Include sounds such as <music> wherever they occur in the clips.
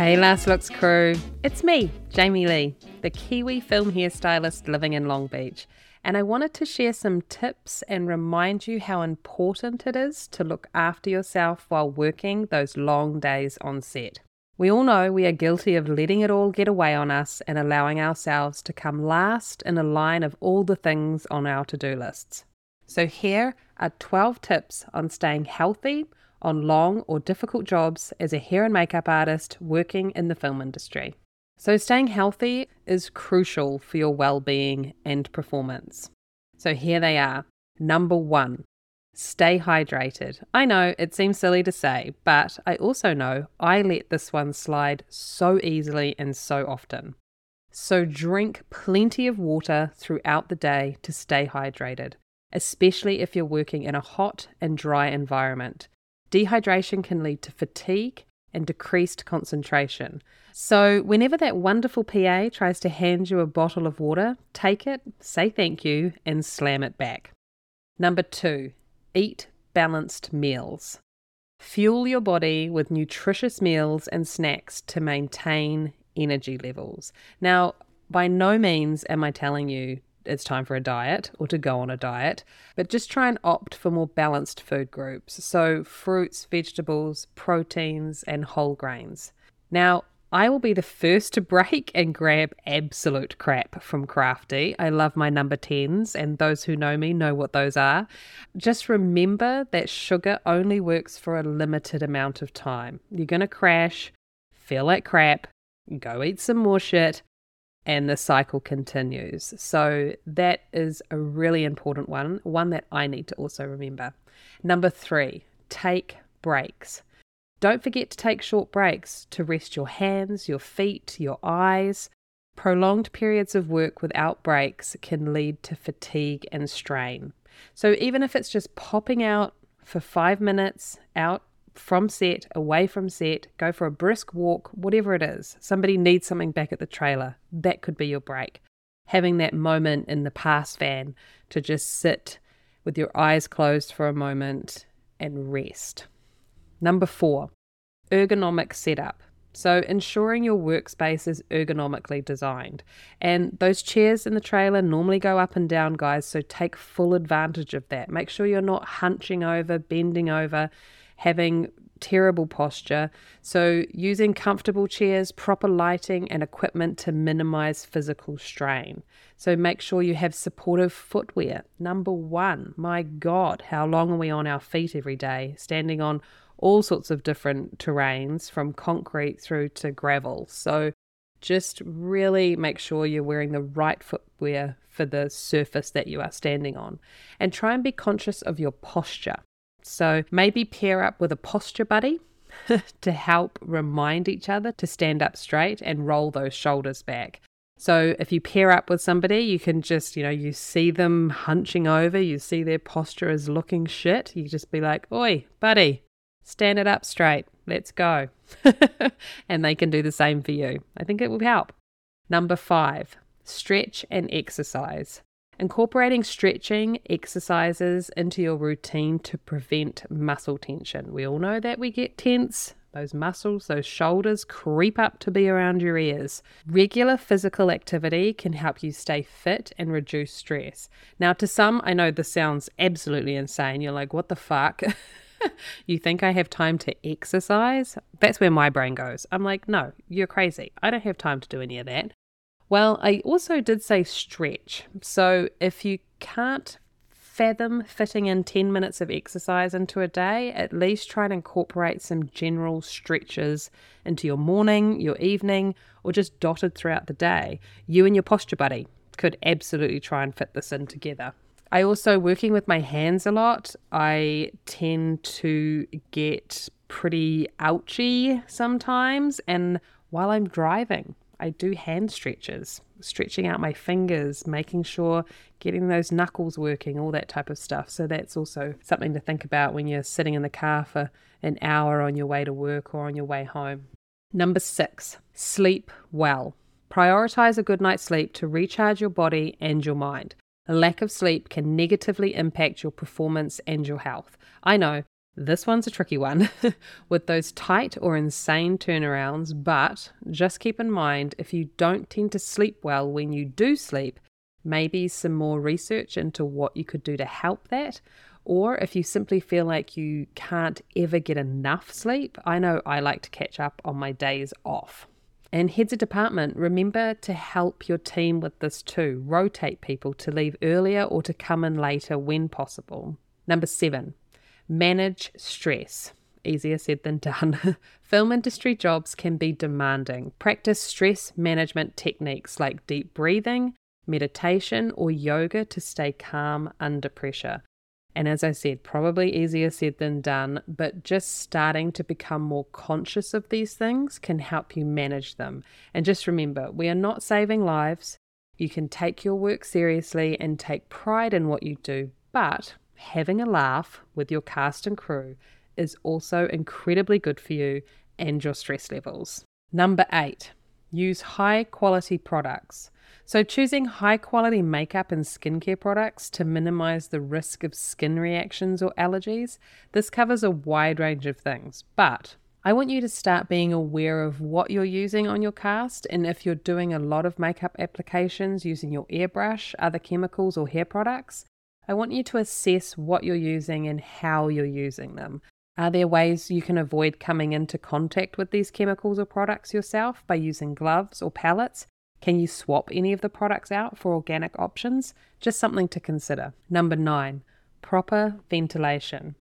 Hey, Last Looks crew. It's me, Jaime Leigh, the Kiwi film hairstylist living in Long Beach. And I wanted to share some tips and remind you how important it is to look after yourself while working those long days on set. We all know we are guilty of letting it all get away on us and allowing ourselves to come last in a line of all the things on our to do lists. So, here are 12 tips on staying healthy on long or difficult jobs as a hair and makeup artist working in the film industry. So, staying healthy is crucial for your well being and performance. So, here they are. Number one, stay hydrated. I know it seems silly to say, but I also know I let this one slide so easily and so often. So, drink plenty of water throughout the day to stay hydrated, especially if you're working in a hot and dry environment. Dehydration can lead to fatigue and decreased concentration. So, whenever that wonderful PA tries to hand you a bottle of water, take it, say thank you, and slam it back. Number two, eat balanced meals. Fuel your body with nutritious meals and snacks to maintain energy levels. Now, by no means am I telling you it's time for a diet or to go on a diet, but just try and opt for more balanced food groups. So, fruits, vegetables, proteins, and whole grains. Now, I will be the first to break <laughs> and grab absolute crap from Crafty. I love my number 10s, and those who know me know what those are. Just remember that sugar only works for a limited amount of time. You're going to crash, feel like crap, go eat some more shit, and the cycle continues. So that is a really important one, one that I need to also remember. Number three, take breaks. Don't forget to take short breaks to rest your hands, your feet, your eyes. Prolonged periods of work without breaks can lead to fatigue and strain. So, even if it's just popping out for five minutes out from set, away from set, go for a brisk walk, whatever it is. Somebody needs something back at the trailer. That could be your break. Having that moment in the pass van to just sit with your eyes closed for a moment and rest. Number four, ergonomic setup. So, ensuring your workspace is ergonomically designed. And those chairs in the trailer normally go up and down, guys, so take full advantage of that. Make sure you're not hunching over, bending over having terrible posture. So, using comfortable chairs, proper lighting, and equipment to minimize physical strain. So, make sure you have supportive footwear. Number one, my God, how long are we on our feet every day, standing on all sorts of different terrains from concrete through to gravel. So, just really make sure you're wearing the right footwear for the surface that you are standing on. And try and be conscious of your posture. So maybe pair up with a posture buddy <laughs> to help remind each other to stand up straight and roll those shoulders back. So if you pair up with somebody, you can just, you know, you see them hunching over, you see their posture is looking shit. You just be like, Oi, buddy, stand it up straight. Let's go. <laughs> and they can do the same for you. I think it will help. Number five, stretch and exercise. Incorporating stretching exercises into your routine to prevent muscle tension. We all know that we get tense. Those muscles, those shoulders creep up to be around your ears. Regular physical activity can help you stay fit and reduce stress. Now, to some, I know this sounds absolutely insane. You're like, what the fuck? <laughs> you think I have time to exercise? That's where my brain goes. I'm like, no, you're crazy. I don't have time to do any of that. Well, I also did say stretch. So if you can't fathom fitting in 10 minutes of exercise into a day, at least try and incorporate some general stretches into your morning, your evening, or just dotted throughout the day. You and your posture buddy could absolutely try and fit this in together. I also, working with my hands a lot, I tend to get pretty ouchy sometimes. And while I'm driving, I do hand stretches, stretching out my fingers, making sure getting those knuckles working, all that type of stuff. So that's also something to think about when you're sitting in the car for an hour on your way to work or on your way home. Number six, sleep well. Prioritize a good night's sleep to recharge your body and your mind. A lack of sleep can negatively impact your performance and your health. I know This one's a tricky one <laughs> with those tight or insane turnarounds, but just keep in mind if you don't tend to sleep well when you do sleep, maybe some more research into what you could do to help that. Or if you simply feel like you can't ever get enough sleep, I know I like to catch up on my days off. And heads of department, remember to help your team with this too. Rotate people to leave earlier or to come in later when possible. Number seven, Manage stress. Easier said than done. <laughs> Film industry jobs can be demanding. Practice stress management techniques like deep breathing, meditation, or yoga to stay calm under pressure. And as I said, probably easier said than done, but just starting to become more conscious of these things can help you manage them. And just remember, we are not saving lives. You can take your work seriously and take pride in what you do, but having a laugh with your cast and crew is also incredibly good for you and your stress levels. Number eight, use high quality products. So, choosing high quality makeup and skincare products to minimize the risk of skin reactions or allergies. This covers a wide range of things, but I want you to start being aware of what you're using on your cast and if you're doing a lot of makeup applications using your airbrush, other chemicals, or hair products, I want you to assess what you're using and how you're using them. Are there ways you can avoid coming into contact with these chemicals or products yourself by using gloves or palettes? Can you swap any of the products out for organic options? Just something to consider. Number nine, proper ventilation.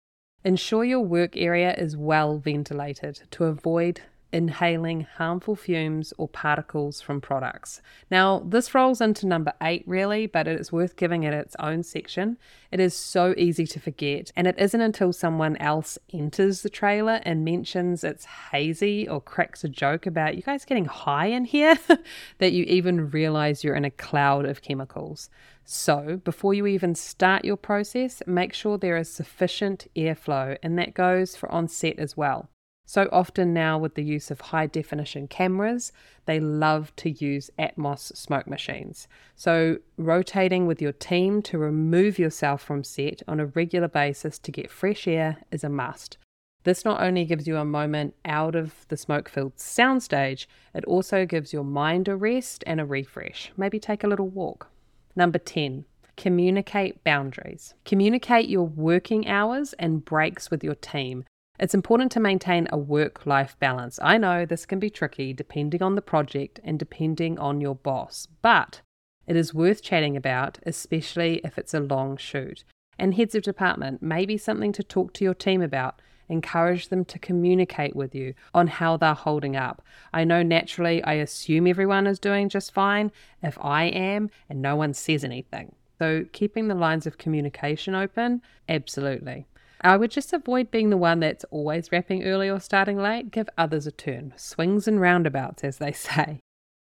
Ensure your work area is well ventilated to avoid inhaling harmful fumes or particles from products. Now, this rolls into number eight, really, but it is worth giving it its own section. It is so easy to forget, and it isn't until someone else enters the trailer and mentions it's hazy or cracks a joke about you guys getting high in here <laughs> that you even realize you're in a cloud of chemicals. So, before you even start your process, make sure there is sufficient airflow, and that goes for on set as well. So often now, with the use of high definition cameras, they love to use Atmos smoke machines. So, rotating with your team to remove yourself from set on a regular basis to get fresh air is a must. This not only gives you a moment out of the smoke filled soundstage, it also gives your mind a rest and a refresh. Maybe take a little walk. Number 10, communicate boundaries. Communicate your working hours and breaks with your team it's important to maintain a work life balance. I know this can be tricky depending on the project and depending on your boss, but it is worth chatting about, especially if it's a long shoot. And heads of department may be something to talk to your team about. Encourage them to communicate with you on how they're holding up. I know naturally I assume everyone is doing just fine if I am and no one says anything. So, keeping the lines of communication open, absolutely. I would just avoid being the one that's always wrapping early or starting late. Give others a turn. Swings and roundabouts, as they <laughs> say.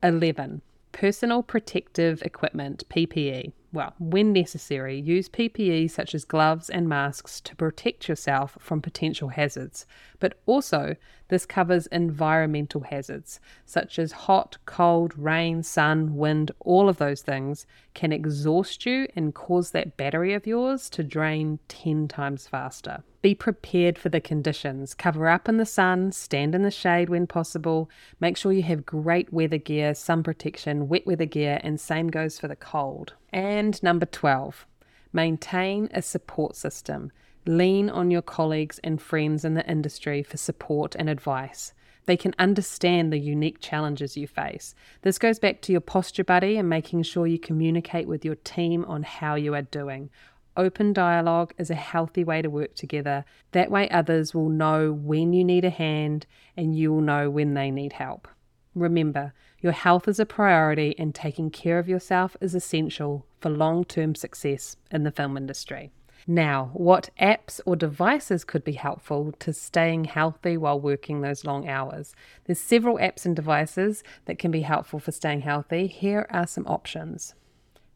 11. Personal protective equipment, PPE. Well, when necessary, use PPE such as gloves and masks to protect yourself from potential hazards. But also, this covers environmental hazards such as hot, cold, rain, sun, wind, all of those things can exhaust you and cause that battery of yours to drain 10 times faster. Be prepared for the conditions. Cover up in the sun, stand in the shade when possible. Make sure you have great weather gear, sun protection, wet weather gear, and same goes for the cold. And number 12, maintain a support system. Lean on your colleagues and friends in the industry for support and advice. They can understand the unique challenges you face. This goes back to your posture buddy and making sure you communicate with your team on how you are doing. Open dialogue is a healthy way to work together. That way, others will know when you need a hand and you will know when they need help. Remember, your health is a priority and taking care of yourself is essential for long term success in the film industry. Now, what apps or devices could be helpful to staying healthy while working those long hours? There's several apps and devices that can be helpful for staying healthy. Here are some options.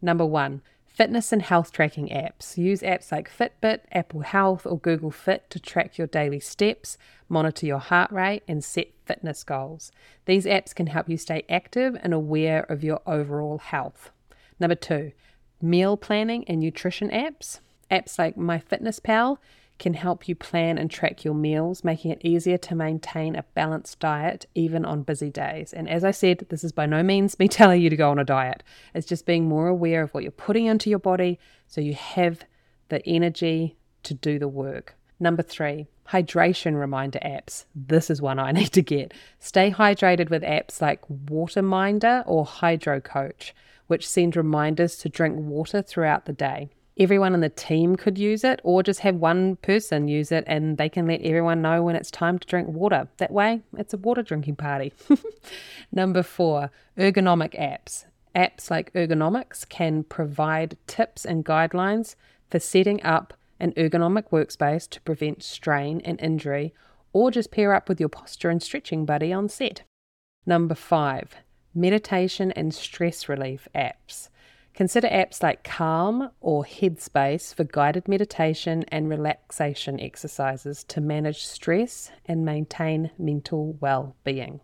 Number one, Fitness and health tracking apps. Use apps like Fitbit, Apple Health, or Google Fit to track your daily steps, monitor your heart rate, and set fitness goals. These apps can help you stay active and aware of your overall health. Number two, meal planning and nutrition apps. Apps like MyFitnessPal can help you plan and track your meals, making it easier to maintain a balanced diet even on busy days. And as I said, this is by no means me <laughs> telling you to go on a diet, it's just being more aware of what you're putting into your body so you have the energy to do the work. Number three, hydration reminder apps. This is one I <laughs> need to get. Stay hydrated with apps like Waterminder or Hydro Coach, which send reminders to drink water throughout the day. Everyone in the team could use it, or just have one person use it and they can let everyone know when it's time to drink water. That way, it's a water drinking party. <laughs> Number four, ergonomic apps. Apps like Ergonomics can provide tips and guidelines for setting up an ergonomic workspace to prevent strain and injury, or just pair up with your posture and stretching buddy on set. Number five, meditation and stress relief apps. Consider apps like Calm or Headspace for guided meditation and relaxation exercises to manage stress and maintain mental well being.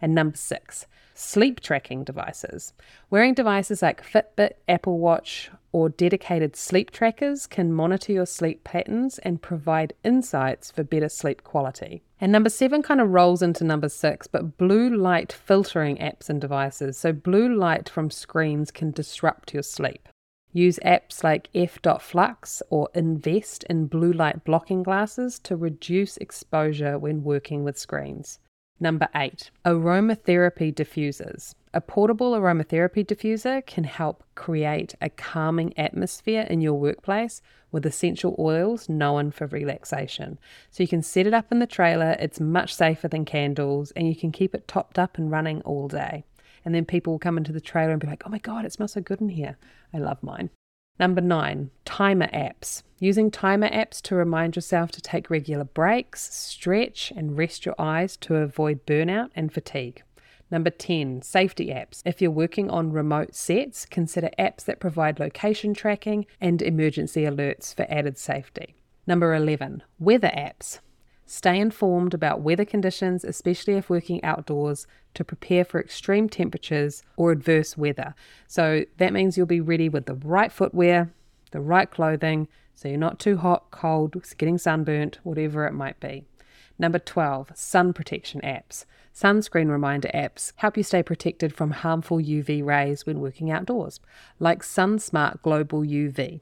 And number six, sleep tracking devices. Wearing devices like Fitbit, Apple Watch, or dedicated sleep trackers can monitor your sleep patterns and provide insights for better sleep quality. And number seven kind of rolls into number six, but blue light filtering apps and devices. So, blue light from screens can disrupt your sleep. Use apps like F.lux or invest in blue light blocking glasses to reduce exposure when working with screens. Number eight, aromatherapy diffusers. A portable aromatherapy diffuser can help create a calming atmosphere in your workplace with essential oils known for relaxation. So you can set it up in the trailer, it's much safer than candles, and you can keep it topped up and running all day. And then people will come into the trailer and be like, oh my God, it smells so good in here. I love mine. Number nine, timer apps. Using timer apps to remind yourself to take regular breaks, stretch, and rest your eyes to avoid burnout and fatigue. Number 10, safety apps. If you're working on remote sets, consider apps that provide location tracking and emergency alerts for added safety. Number 11, weather apps. Stay informed about weather conditions, especially if working outdoors, to prepare for extreme temperatures or adverse weather. So that means you'll be ready with the right footwear, the right clothing, so you're not too hot, cold, getting sunburnt, whatever it might be. Number 12, sun protection apps. Sunscreen reminder apps help you stay protected from harmful UV rays when working outdoors, like SunSmart Global UV.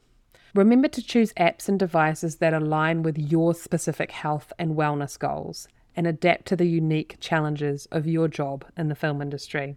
Remember to choose apps and devices that align with your specific health and wellness goals and adapt to the unique challenges of your job in the film industry.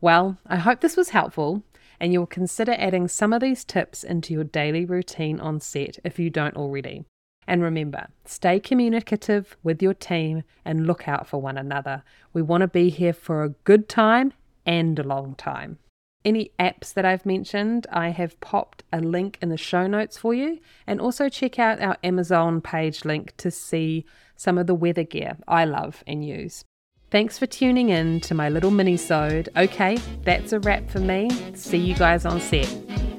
Well, I hope this was helpful and you'll consider adding some of these tips into your daily routine on set if you don't already. And remember, stay communicative with your team and look out for one another. We want to be here for a good time and a long time any apps that I've mentioned, I have popped a link in the show notes for you. And also check out our Amazon page link to see some of the weather gear I love and use. Thanks for tuning in to my little mini-sode. Okay, that's a wrap for me. See you guys on set.